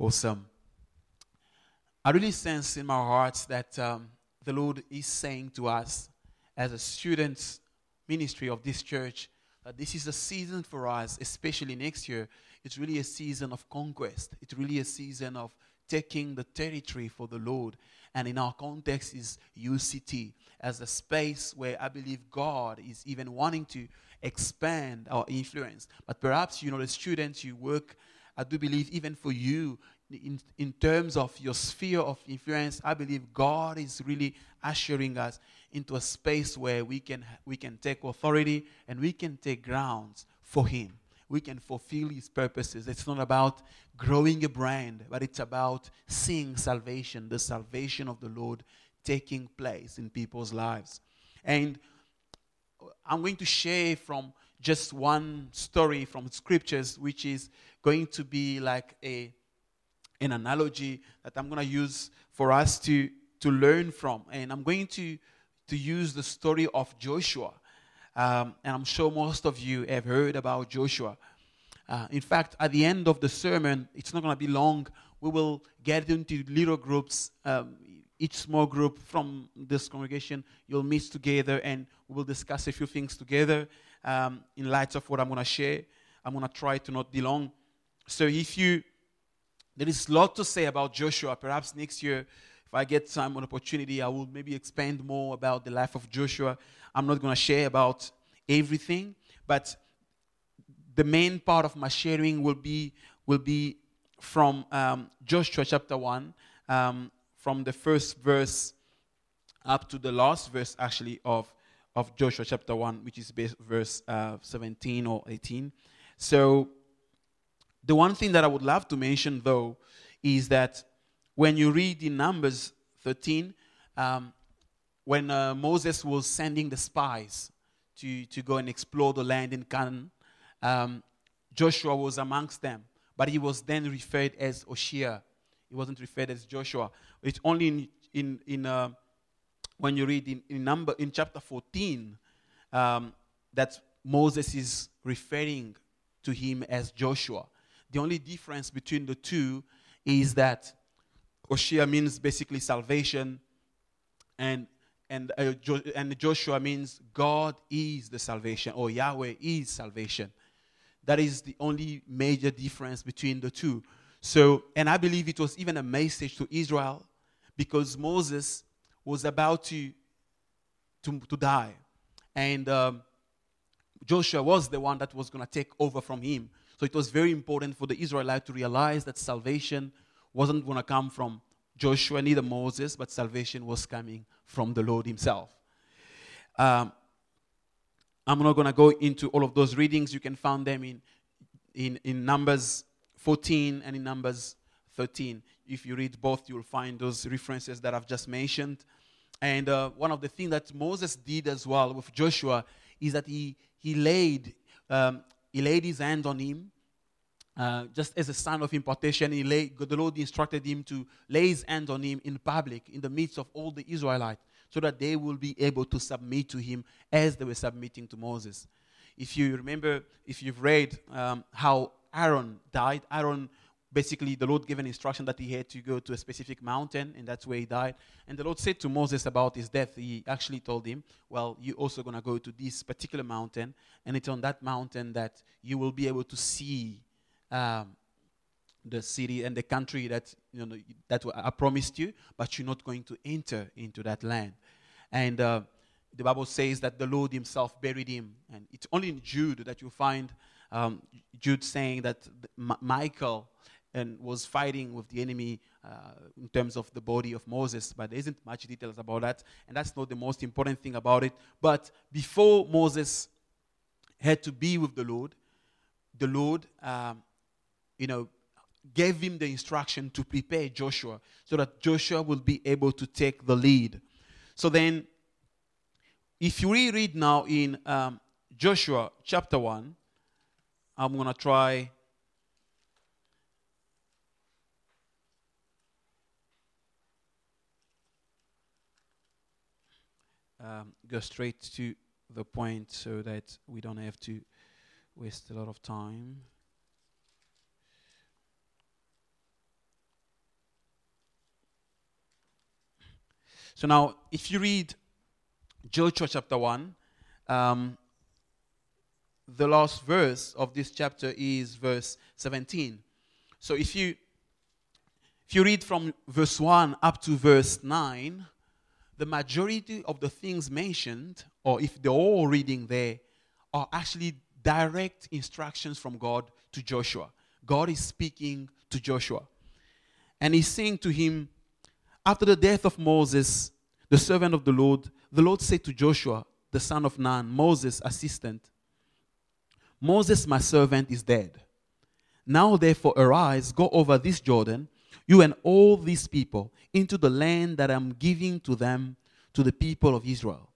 Awesome. I really sense in my heart that um, the Lord is saying to us, as a student ministry of this church, that this is a season for us, especially next year. It's really a season of conquest. It's really a season of taking the territory for the Lord. And in our context is UCT as a space where I believe God is even wanting to expand our influence. But perhaps, you know, the students you work, I do believe even for you, in, in terms of your sphere of influence, I believe God is really ushering us into a space where we can, we can take authority and we can take grounds for Him. We can fulfill His purposes. It's not about growing a brand, but it's about seeing salvation, the salvation of the Lord taking place in people's lives. And I'm going to share from just one story from scriptures, which is going to be like a, an analogy that I'm going to use for us to, to learn from. And I'm going to, to use the story of Joshua. Um, and I'm sure most of you have heard about Joshua. Uh, in fact, at the end of the sermon, it's not going to be long. We will get into little groups. Um, each small group from this congregation, you'll meet together and we'll discuss a few things together um, in light of what I'm going to share. I'm going to try to not be long. So if you, there is a lot to say about Joshua. Perhaps next year, if I get time an opportunity, I will maybe expand more about the life of Joshua. I'm not going to share about everything, but the main part of my sharing will be will be from um, Joshua chapter one. Um, from the first verse up to the last verse, actually, of, of Joshua chapter 1, which is verse uh, 17 or 18. So, the one thing that I would love to mention, though, is that when you read in Numbers 13, um, when uh, Moses was sending the spies to, to go and explore the land in Canaan, um, Joshua was amongst them, but he was then referred as Oshia. He wasn't referred as Joshua. It's only in, in, in uh, when you read in, in, number, in chapter 14 um, that Moses is referring to him as Joshua. The only difference between the two is that Oshia means basically salvation, and and uh, jo- and Joshua means God is the salvation, or Yahweh is salvation. That is the only major difference between the two. So, and I believe it was even a message to Israel because Moses was about to, to, to die. And um, Joshua was the one that was going to take over from him. So it was very important for the Israelites to realize that salvation wasn't going to come from Joshua, neither Moses, but salvation was coming from the Lord Himself. Um, I'm not going to go into all of those readings. You can find them in, in, in Numbers 14 and in Numbers 13. If you read both, you'll find those references that I've just mentioned. And uh, one of the things that Moses did as well with Joshua is that he, he, laid, um, he laid his hand on him uh, just as a sign of impartation. He the Lord instructed him to lay his hand on him in public, in the midst of all the Israelites, so that they will be able to submit to him as they were submitting to Moses. If you remember, if you've read um, how Aaron died. Aaron, basically, the Lord gave an instruction that he had to go to a specific mountain, and that's where he died. And the Lord said to Moses about his death, he actually told him, Well, you're also going to go to this particular mountain, and it's on that mountain that you will be able to see. Um, the city and the country that you know that I promised you, but you're not going to enter into that land. And uh, the Bible says that the Lord Himself buried him, and it's only in Jude that you find um, Jude saying that Michael and was fighting with the enemy uh, in terms of the body of Moses, but there isn't much details about that, and that's not the most important thing about it. But before Moses had to be with the Lord, the Lord, um, you know, gave him the instruction to prepare Joshua so that Joshua will be able to take the lead. So then, if you reread now in um, Joshua chapter 1, I'm going to try um, go straight to the point so that we don't have to waste a lot of time. So now, if you read Joshua chapter 1, um, the last verse of this chapter is verse 17. So if you if you read from verse 1 up to verse 9, the majority of the things mentioned, or if they're all reading there, are actually direct instructions from God to Joshua. God is speaking to Joshua. And he's saying to him, after the death of Moses, the servant of the Lord, the Lord said to Joshua, the son of Nun, Moses' assistant, Moses, my servant, is dead. Now, therefore, arise, go over this Jordan, you and all these people, into the land that I'm giving to them, to the people of Israel.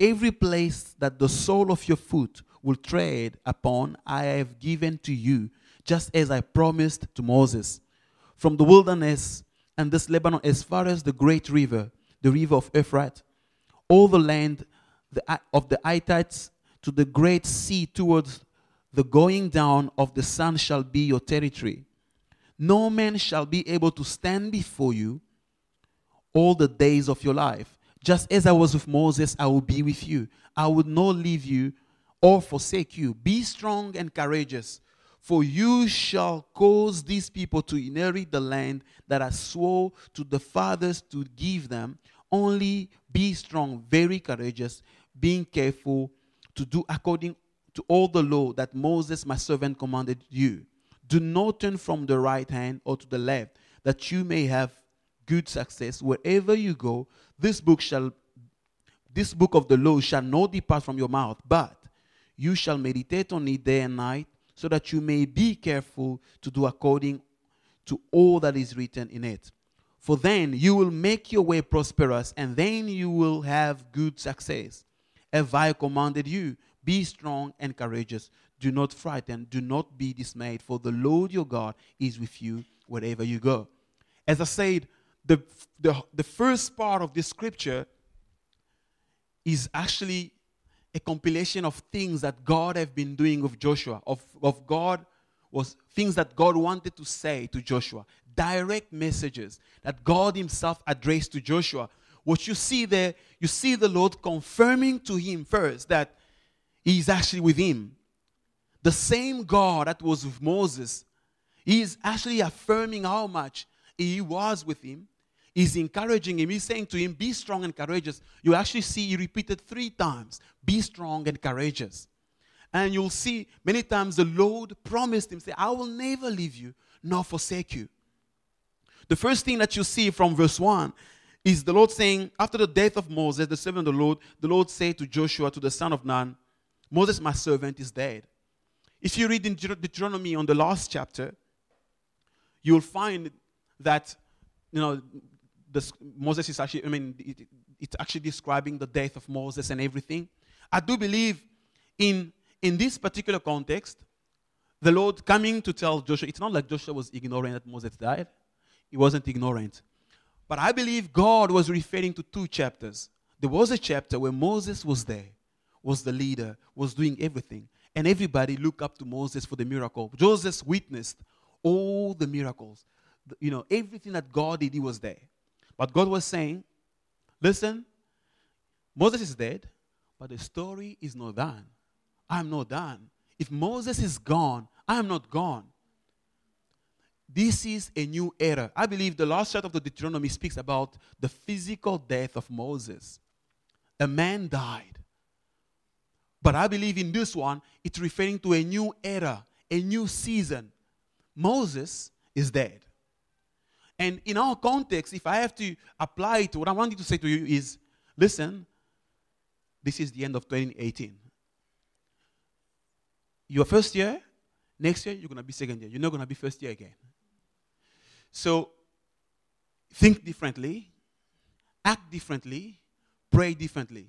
Every place that the sole of your foot will tread upon, I have given to you, just as I promised to Moses. From the wilderness and this Lebanon, as far as the great river, the river of Euphrates, all the land of the Hittites to the great sea towards the going down of the sun shall be your territory. No man shall be able to stand before you all the days of your life. Just as I was with Moses, I will be with you. I will not leave you or forsake you. Be strong and courageous, for you shall cause these people to inherit the land that I swore to the fathers to give them. Only be strong, very courageous, being careful to do according to all the law that Moses, my servant, commanded you. Do not turn from the right hand or to the left, that you may have good success wherever you go. This book shall this book of the law shall not depart from your mouth, but you shall meditate on it day and night, so that you may be careful to do according to all that is written in it. For then you will make your way prosperous, and then you will have good success. Have I commanded you? Be strong and courageous. Do not frighten. Do not be dismayed, for the Lord your God is with you wherever you go. As I said, the, the, the first part of this scripture is actually a compilation of things that God have been doing with Joshua, of, of God was things that God wanted to say to Joshua, direct messages that God Himself addressed to Joshua. What you see there, you see the Lord confirming to him first that He's actually with him. The same God that was with Moses, He is actually affirming how much He was with him. He's encouraging him. He's saying to him, Be strong and courageous. You actually see he repeated three times, Be strong and courageous. And you'll see many times the Lord promised him, say, I will never leave you nor forsake you. The first thing that you see from verse 1 is the Lord saying, after the death of Moses, the servant of the Lord, the Lord said to Joshua, to the son of Nun, Moses, my servant, is dead. If you read in Deuteronomy on the last chapter, you'll find that, you know, this, Moses is actually, I mean, it, it's actually describing the death of Moses and everything. I do believe in, in this particular context, the Lord coming to tell Joshua, it's not like Joshua was ignorant that Moses died. He wasn't ignorant. But I believe God was referring to two chapters. There was a chapter where Moses was there, was the leader, was doing everything. And everybody looked up to Moses for the miracle. Joseph witnessed all the miracles. You know, everything that God did, he was there. But God was saying, listen, Moses is dead, but the story is not done. I'm not done. If Moses is gone, I'm not gone. This is a new era. I believe the last chapter of the Deuteronomy speaks about the physical death of Moses. A man died. But I believe in this one, it's referring to a new era, a new season. Moses is dead. And in our context, if I have to apply it, what I wanted to say to you is listen, this is the end of 2018. Your first year, next year, you're going to be second year. You're not going to be first year again. So think differently, act differently, pray differently.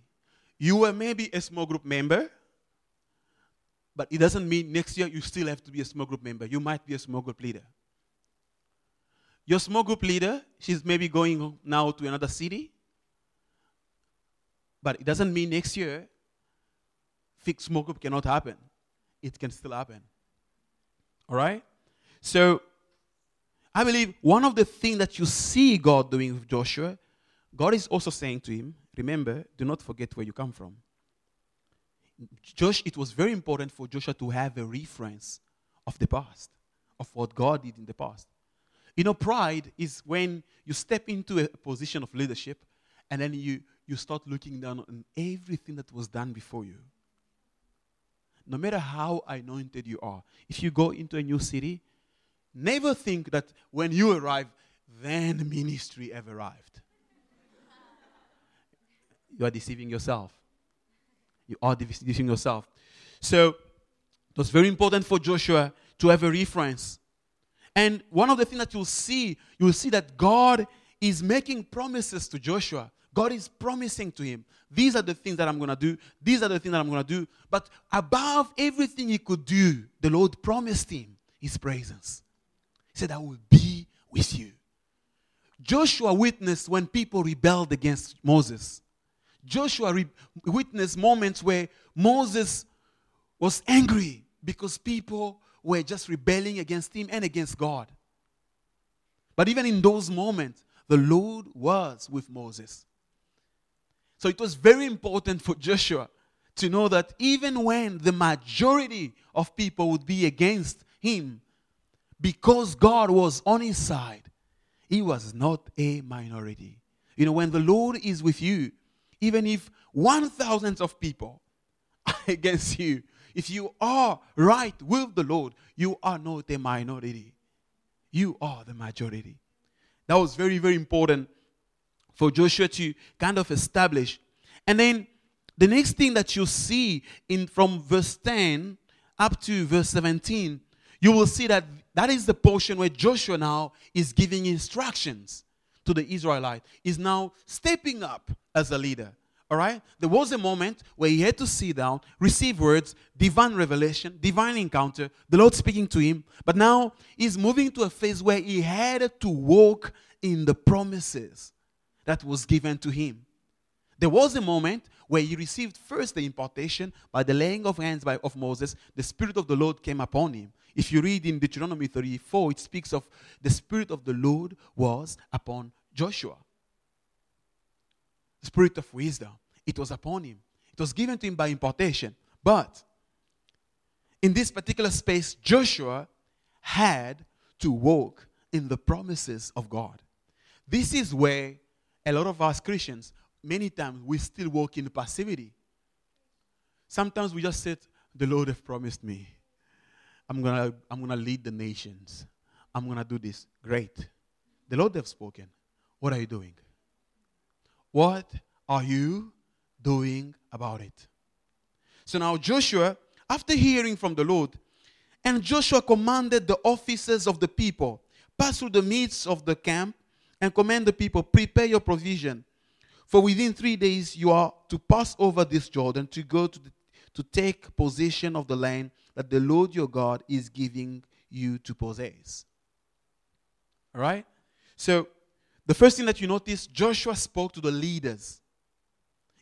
You were maybe a small group member, but it doesn't mean next year you still have to be a small group member. You might be a small group leader. Your small group leader, she's maybe going now to another city, but it doesn't mean next year fixed small group cannot happen. It can still happen. All right? So I believe one of the things that you see God doing with Joshua, God is also saying to him, Remember, do not forget where you come from. Josh, it was very important for Joshua to have a reference of the past, of what God did in the past. You know, pride is when you step into a position of leadership and then you, you start looking down on everything that was done before you. No matter how anointed you are, if you go into a new city, never think that when you arrive, then ministry have arrived. You are deceiving yourself. You are deceiving yourself. So it was very important for Joshua to have a reference. And one of the things that you'll see, you'll see that God is making promises to Joshua. God is promising to him, these are the things that I'm going to do. These are the things that I'm going to do. But above everything he could do, the Lord promised him his presence. He said, I will be with you. Joshua witnessed when people rebelled against Moses. Joshua re- witnessed moments where Moses was angry because people were just rebelling against him and against God. But even in those moments, the Lord was with Moses. So it was very important for Joshua to know that even when the majority of people would be against him, because God was on his side, he was not a minority. You know, when the Lord is with you, even if one thousand of people are against you, if you are right with the Lord, you are not a minority. You are the majority. That was very, very important for Joshua to kind of establish. And then the next thing that you see in from verse 10 up to verse 17, you will see that that is the portion where Joshua now is giving instructions to the Israelite. Is now stepping up as a leader. All right? There was a moment where he had to sit down, receive words, divine revelation, divine encounter, the Lord speaking to him. But now he's moving to a phase where he had to walk in the promises that was given to him. There was a moment where he received first the impartation by the laying of hands by, of Moses. The Spirit of the Lord came upon him. If you read in Deuteronomy 34, it speaks of the Spirit of the Lord was upon Joshua. Spirit of wisdom it was upon him. It was given to him by impartation. But in this particular space, Joshua had to walk in the promises of God. This is where a lot of us Christians, many times, we still walk in passivity. Sometimes we just said, The Lord has promised me. I'm gonna, I'm gonna lead the nations. I'm gonna do this. Great. The Lord has spoken. What are you doing? What are you doing about it. So now Joshua, after hearing from the Lord, and Joshua commanded the officers of the people, pass through the midst of the camp and command the people, prepare your provision. For within three days you are to pass over this Jordan to go to, the, to take possession of the land that the Lord your God is giving you to possess. All right? So, the first thing that you notice, Joshua spoke to the leaders.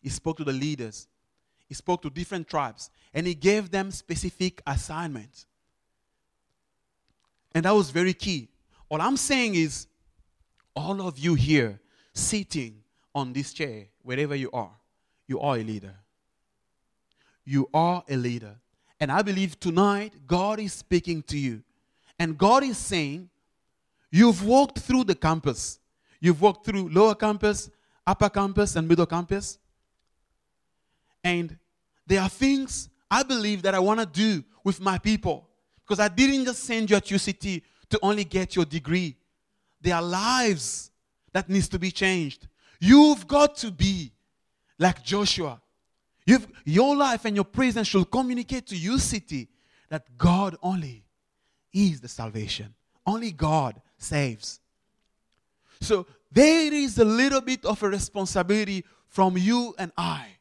He spoke to the leaders, he spoke to different tribes, and he gave them specific assignments. And that was very key. All I'm saying is, all of you here sitting on this chair, wherever you are, you are a leader. You are a leader. And I believe tonight God is speaking to you. And God is saying, You've walked through the campus. You've walked through lower campus, upper campus, and middle campus. And there are things I believe that I want to do with my people. Because I didn't just send you at UCT to only get your degree. There are lives that needs to be changed. You've got to be like Joshua. You've, your life and your presence should communicate to UCT that God only is the salvation. Only God saves. So there is a little bit of a responsibility from you and I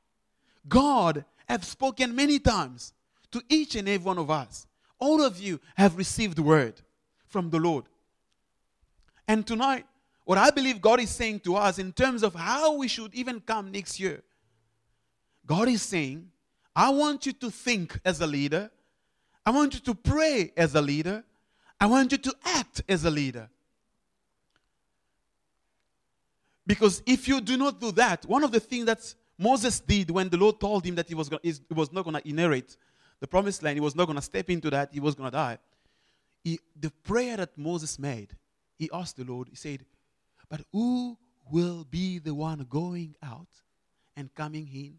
God have spoken many times to each and every one of us. All of you have received word from the Lord. And tonight, what I believe God is saying to us in terms of how we should even come next year, God is saying, I want you to think as a leader. I want you to pray as a leader. I want you to act as a leader. Because if you do not do that, one of the things that Moses did when the Lord told him that he was, gonna, he was not going to inherit the promised land, he was not going to step into that, he was going to die. He, the prayer that Moses made, he asked the Lord, he said, But who will be the one going out and coming in,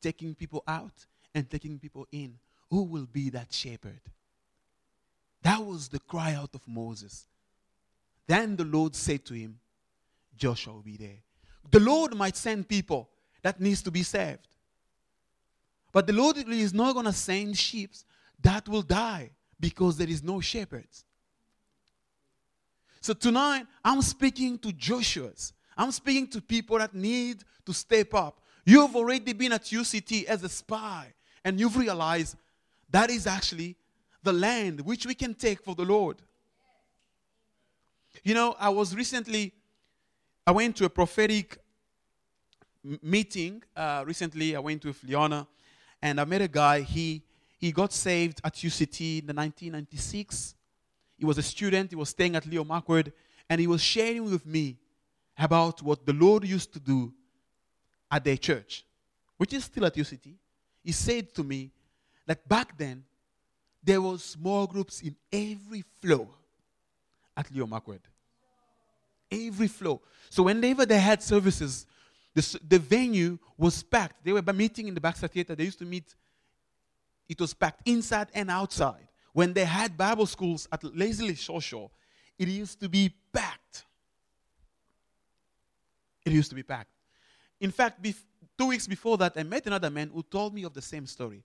taking people out and taking people in? Who will be that shepherd? That was the cry out of Moses. Then the Lord said to him, Joshua will be there. The Lord might send people that needs to be saved. But the Lord is not going to send sheep that will die because there is no shepherds. So tonight, I'm speaking to Joshua's. I'm speaking to people that need to step up. You've already been at UCT as a spy, and you've realized that is actually the land which we can take for the Lord. You know, I was recently, I went to a prophetic meeting uh, recently. I went with Leona, and I met a guy. He he got saved at UCT in the 1996. He was a student. He was staying at Leo Marquard, and he was sharing with me about what the Lord used to do at their church, which is still at UCT. He said to me that back then there was small groups in every floor at Leo Marquard. Every floor. So whenever they had services, the, the venue was packed. They were meeting in the Baxter Theater. They used to meet. It was packed inside and outside. When they had Bible schools at Leslie Social, it used to be packed. It used to be packed. In fact, bef- two weeks before that, I met another man who told me of the same story.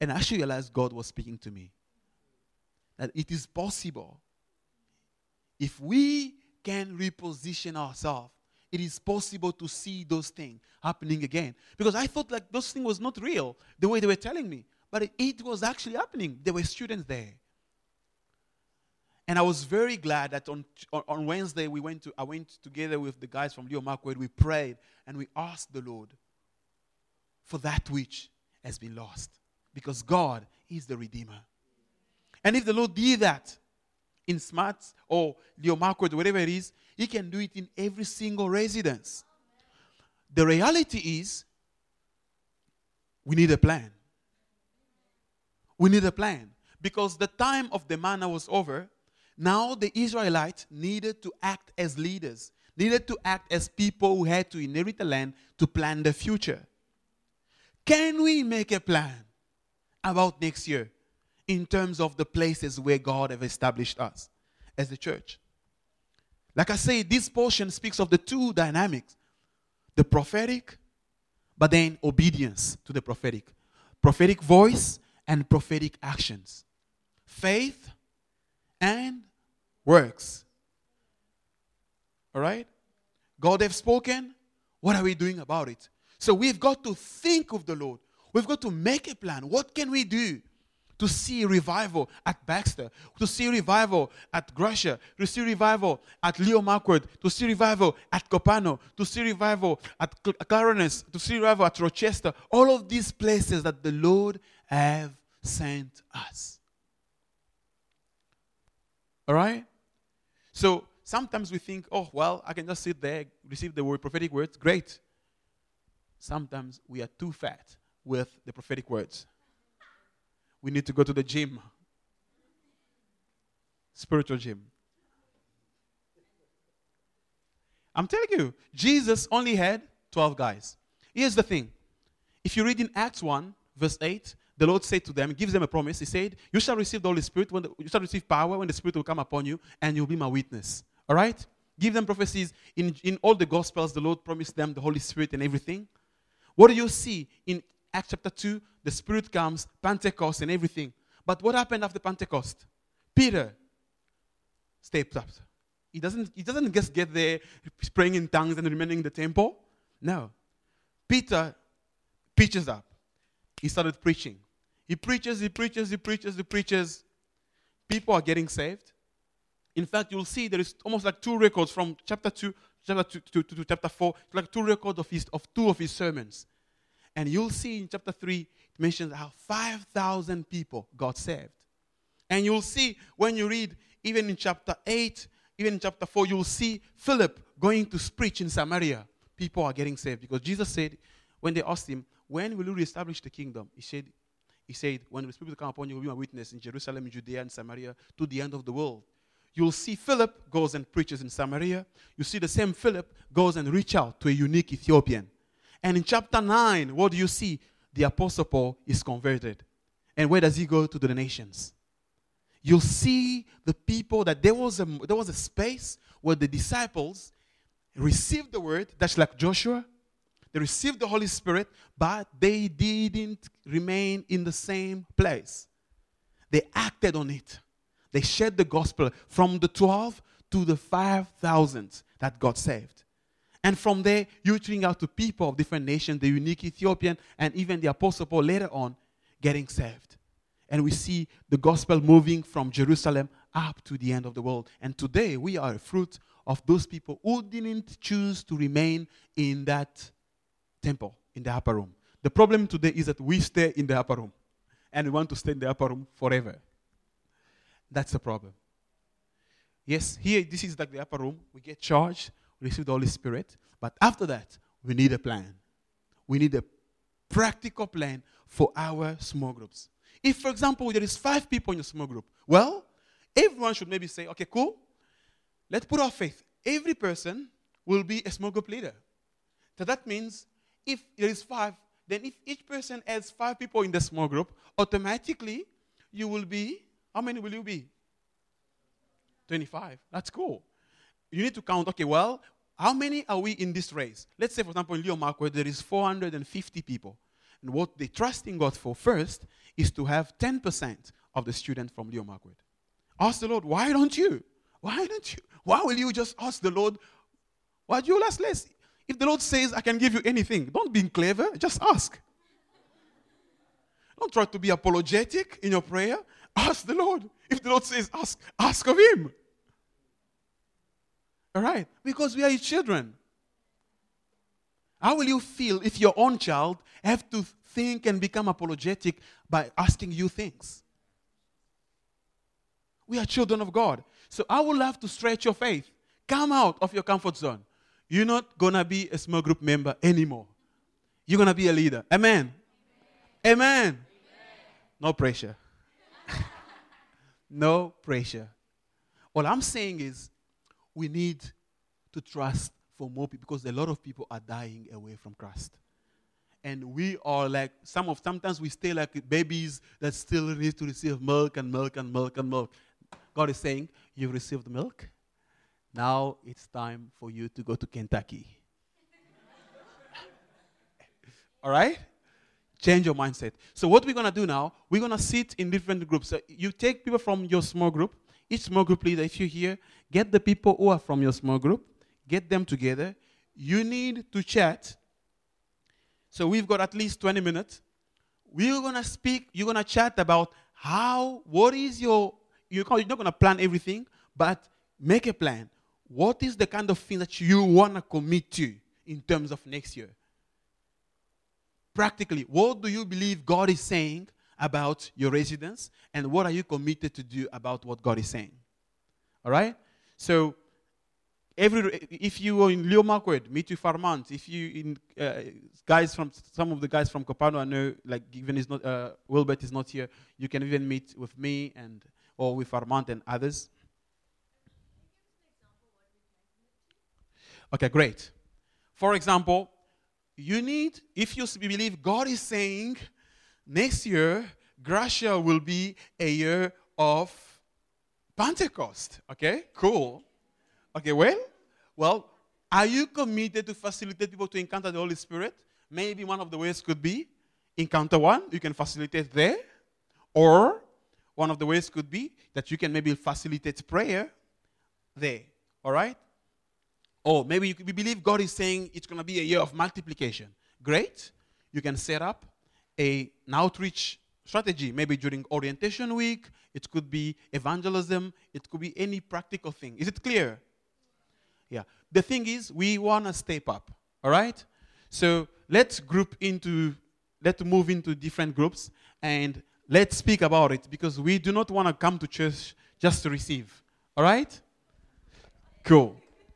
And I actually realized God was speaking to me. That it is possible. If we can reposition ourselves, it is possible to see those things happening again. Because I thought like those things was not real the way they were telling me. But it, it was actually happening. There were students there. And I was very glad that on, on Wednesday we went to I went together with the guys from Leo Marquard. We prayed and we asked the Lord for that which has been lost. Because God is the Redeemer. And if the Lord did that in Smuts or Marquard, whatever it is, He can do it in every single residence. The reality is, we need a plan. We need a plan. Because the time of the manna was over, now the Israelites needed to act as leaders, needed to act as people who had to inherit the land to plan the future. Can we make a plan about next year in terms of the places where God has established us as the church? Like I say, this portion speaks of the two dynamics the prophetic, but then obedience to the prophetic. Prophetic voice and prophetic actions. Faith and works. All right? God have spoken. What are we doing about it? So we've got to think of the Lord. We've got to make a plan. What can we do to see revival at Baxter, to see revival at Grusha, to see revival at Leo Marquard, to see revival at Kopano, to see revival at Clarinus, to see revival at Rochester. All of these places that the Lord have sent us. All right? So sometimes we think, oh, well, I can just sit there, receive the word, prophetic words. Great. Sometimes we are too fat with the prophetic words. We need to go to the gym, spiritual gym. I'm telling you, Jesus only had 12 guys. Here's the thing if you read in Acts 1, verse 8, the Lord said to them, gives them a promise. He said, You shall receive the Holy Spirit when the, you shall receive power when the Spirit will come upon you, and you'll be my witness. All right? Give them prophecies. In, in all the Gospels, the Lord promised them the Holy Spirit and everything. What do you see in Acts chapter 2? The Spirit comes, Pentecost, and everything. But what happened after Pentecost? Peter steps up. He doesn't, he doesn't just get there praying in tongues and remaining in the temple. No. Peter pitches up. He started preaching. He preaches, he preaches, he preaches, he preaches. People are getting saved. In fact, you'll see there is almost like two records from chapter 2, chapter 2 to, to, to chapter 4, like two records of, his, of two of his sermons. And you'll see in chapter 3, it mentions how 5,000 people got saved. And you'll see when you read, even in chapter 8, even in chapter 4, you'll see Philip going to preach in Samaria. People are getting saved because Jesus said, when they asked him, When will you reestablish the kingdom? He said, he said, When the Spirit come upon you, you will be my witness in Jerusalem, Judea, and Samaria, to the end of the world. You'll see Philip goes and preaches in Samaria. You see the same Philip goes and reach out to a eunuch Ethiopian. And in chapter 9, what do you see? The Apostle Paul is converted. And where does he go? To the nations. You'll see the people that there was a, there was a space where the disciples received the word, that's like Joshua, they received the Holy Spirit, but they didn't remain in the same place. They acted on it. They shared the gospel from the 12 to the 5,000 that got saved. And from there, you're reaching out to people of different nations, the eunuch Ethiopian, and even the Apostle Paul later on getting saved. And we see the gospel moving from Jerusalem up to the end of the world. And today, we are a fruit of those people who didn't choose to remain in that temple in the upper room. The problem today is that we stay in the upper room and we want to stay in the upper room forever. That's the problem. Yes, here, this is like the upper room. We get charged, receive the Holy Spirit. But after that, we need a plan. We need a practical plan for our small groups. If, for example, there is five people in your small group, well, everyone should maybe say, okay, cool. Let's put our faith. Every person will be a small group leader. So that means if there is five, then if each person adds five people in the small group, automatically you will be, how many will you be? 25. That's cool. You need to count, okay, well, how many are we in this race? Let's say, for example, in Leo Mark, where there is 450 people. And what they trust in God for first is to have 10% of the students from Leo Marquard. Ask the Lord, why don't you? Why don't you? Why will you just ask the Lord, why do you ask less? If the Lord says, I can give you anything, don't be clever, just ask. Don't try to be apologetic in your prayer. Ask the Lord. If the Lord says, ask, ask of Him. All right? Because we are His children. How will you feel if your own child have to think and become apologetic by asking you things? We are children of God. So I would love to stretch your faith. Come out of your comfort zone. You're not going to be a small group member anymore. You're going to be a leader. Amen. Amen. Amen. No pressure. no pressure. All I'm saying is we need to trust for more people because a lot of people are dying away from Christ. And we are like some of sometimes we stay like babies that still need to receive milk and milk and milk and milk. God is saying, You've received milk, now it's time for you to go to Kentucky. All right? Change your mindset. So, what we're going to do now, we're going to sit in different groups. So you take people from your small group, each small group leader, if you're here, get the people who are from your small group, get them together. You need to chat. So, we've got at least 20 minutes. We're going to speak, you're going to chat about how, what is your, you're not going to plan everything, but make a plan what is the kind of thing that you want to commit to in terms of next year? Practically, what do you believe God is saying about your residence, and what are you committed to do about what God is saying? All right? So, every if you are in Leo Marquard, meet with Armand. If you in uh, guys from some of the guys from Kopano, I know like even is not uh, Wilbert is not here. You can even meet with me and or with Armand and others. Okay, great. For example, you need, if you believe God is saying next year, Gracia will be a year of Pentecost. Okay, cool. Okay, well, well, are you committed to facilitate people to encounter the Holy Spirit? Maybe one of the ways could be encounter one, you can facilitate there. Or one of the ways could be that you can maybe facilitate prayer there. All right? Or maybe you believe God is saying it's going to be a year of multiplication. Great. You can set up a, an outreach strategy, maybe during orientation week. It could be evangelism. It could be any practical thing. Is it clear? Yeah. The thing is, we want to step up. All right? So let's group into, let's move into different groups and let's speak about it because we do not want to come to church just to receive. All right? Cool.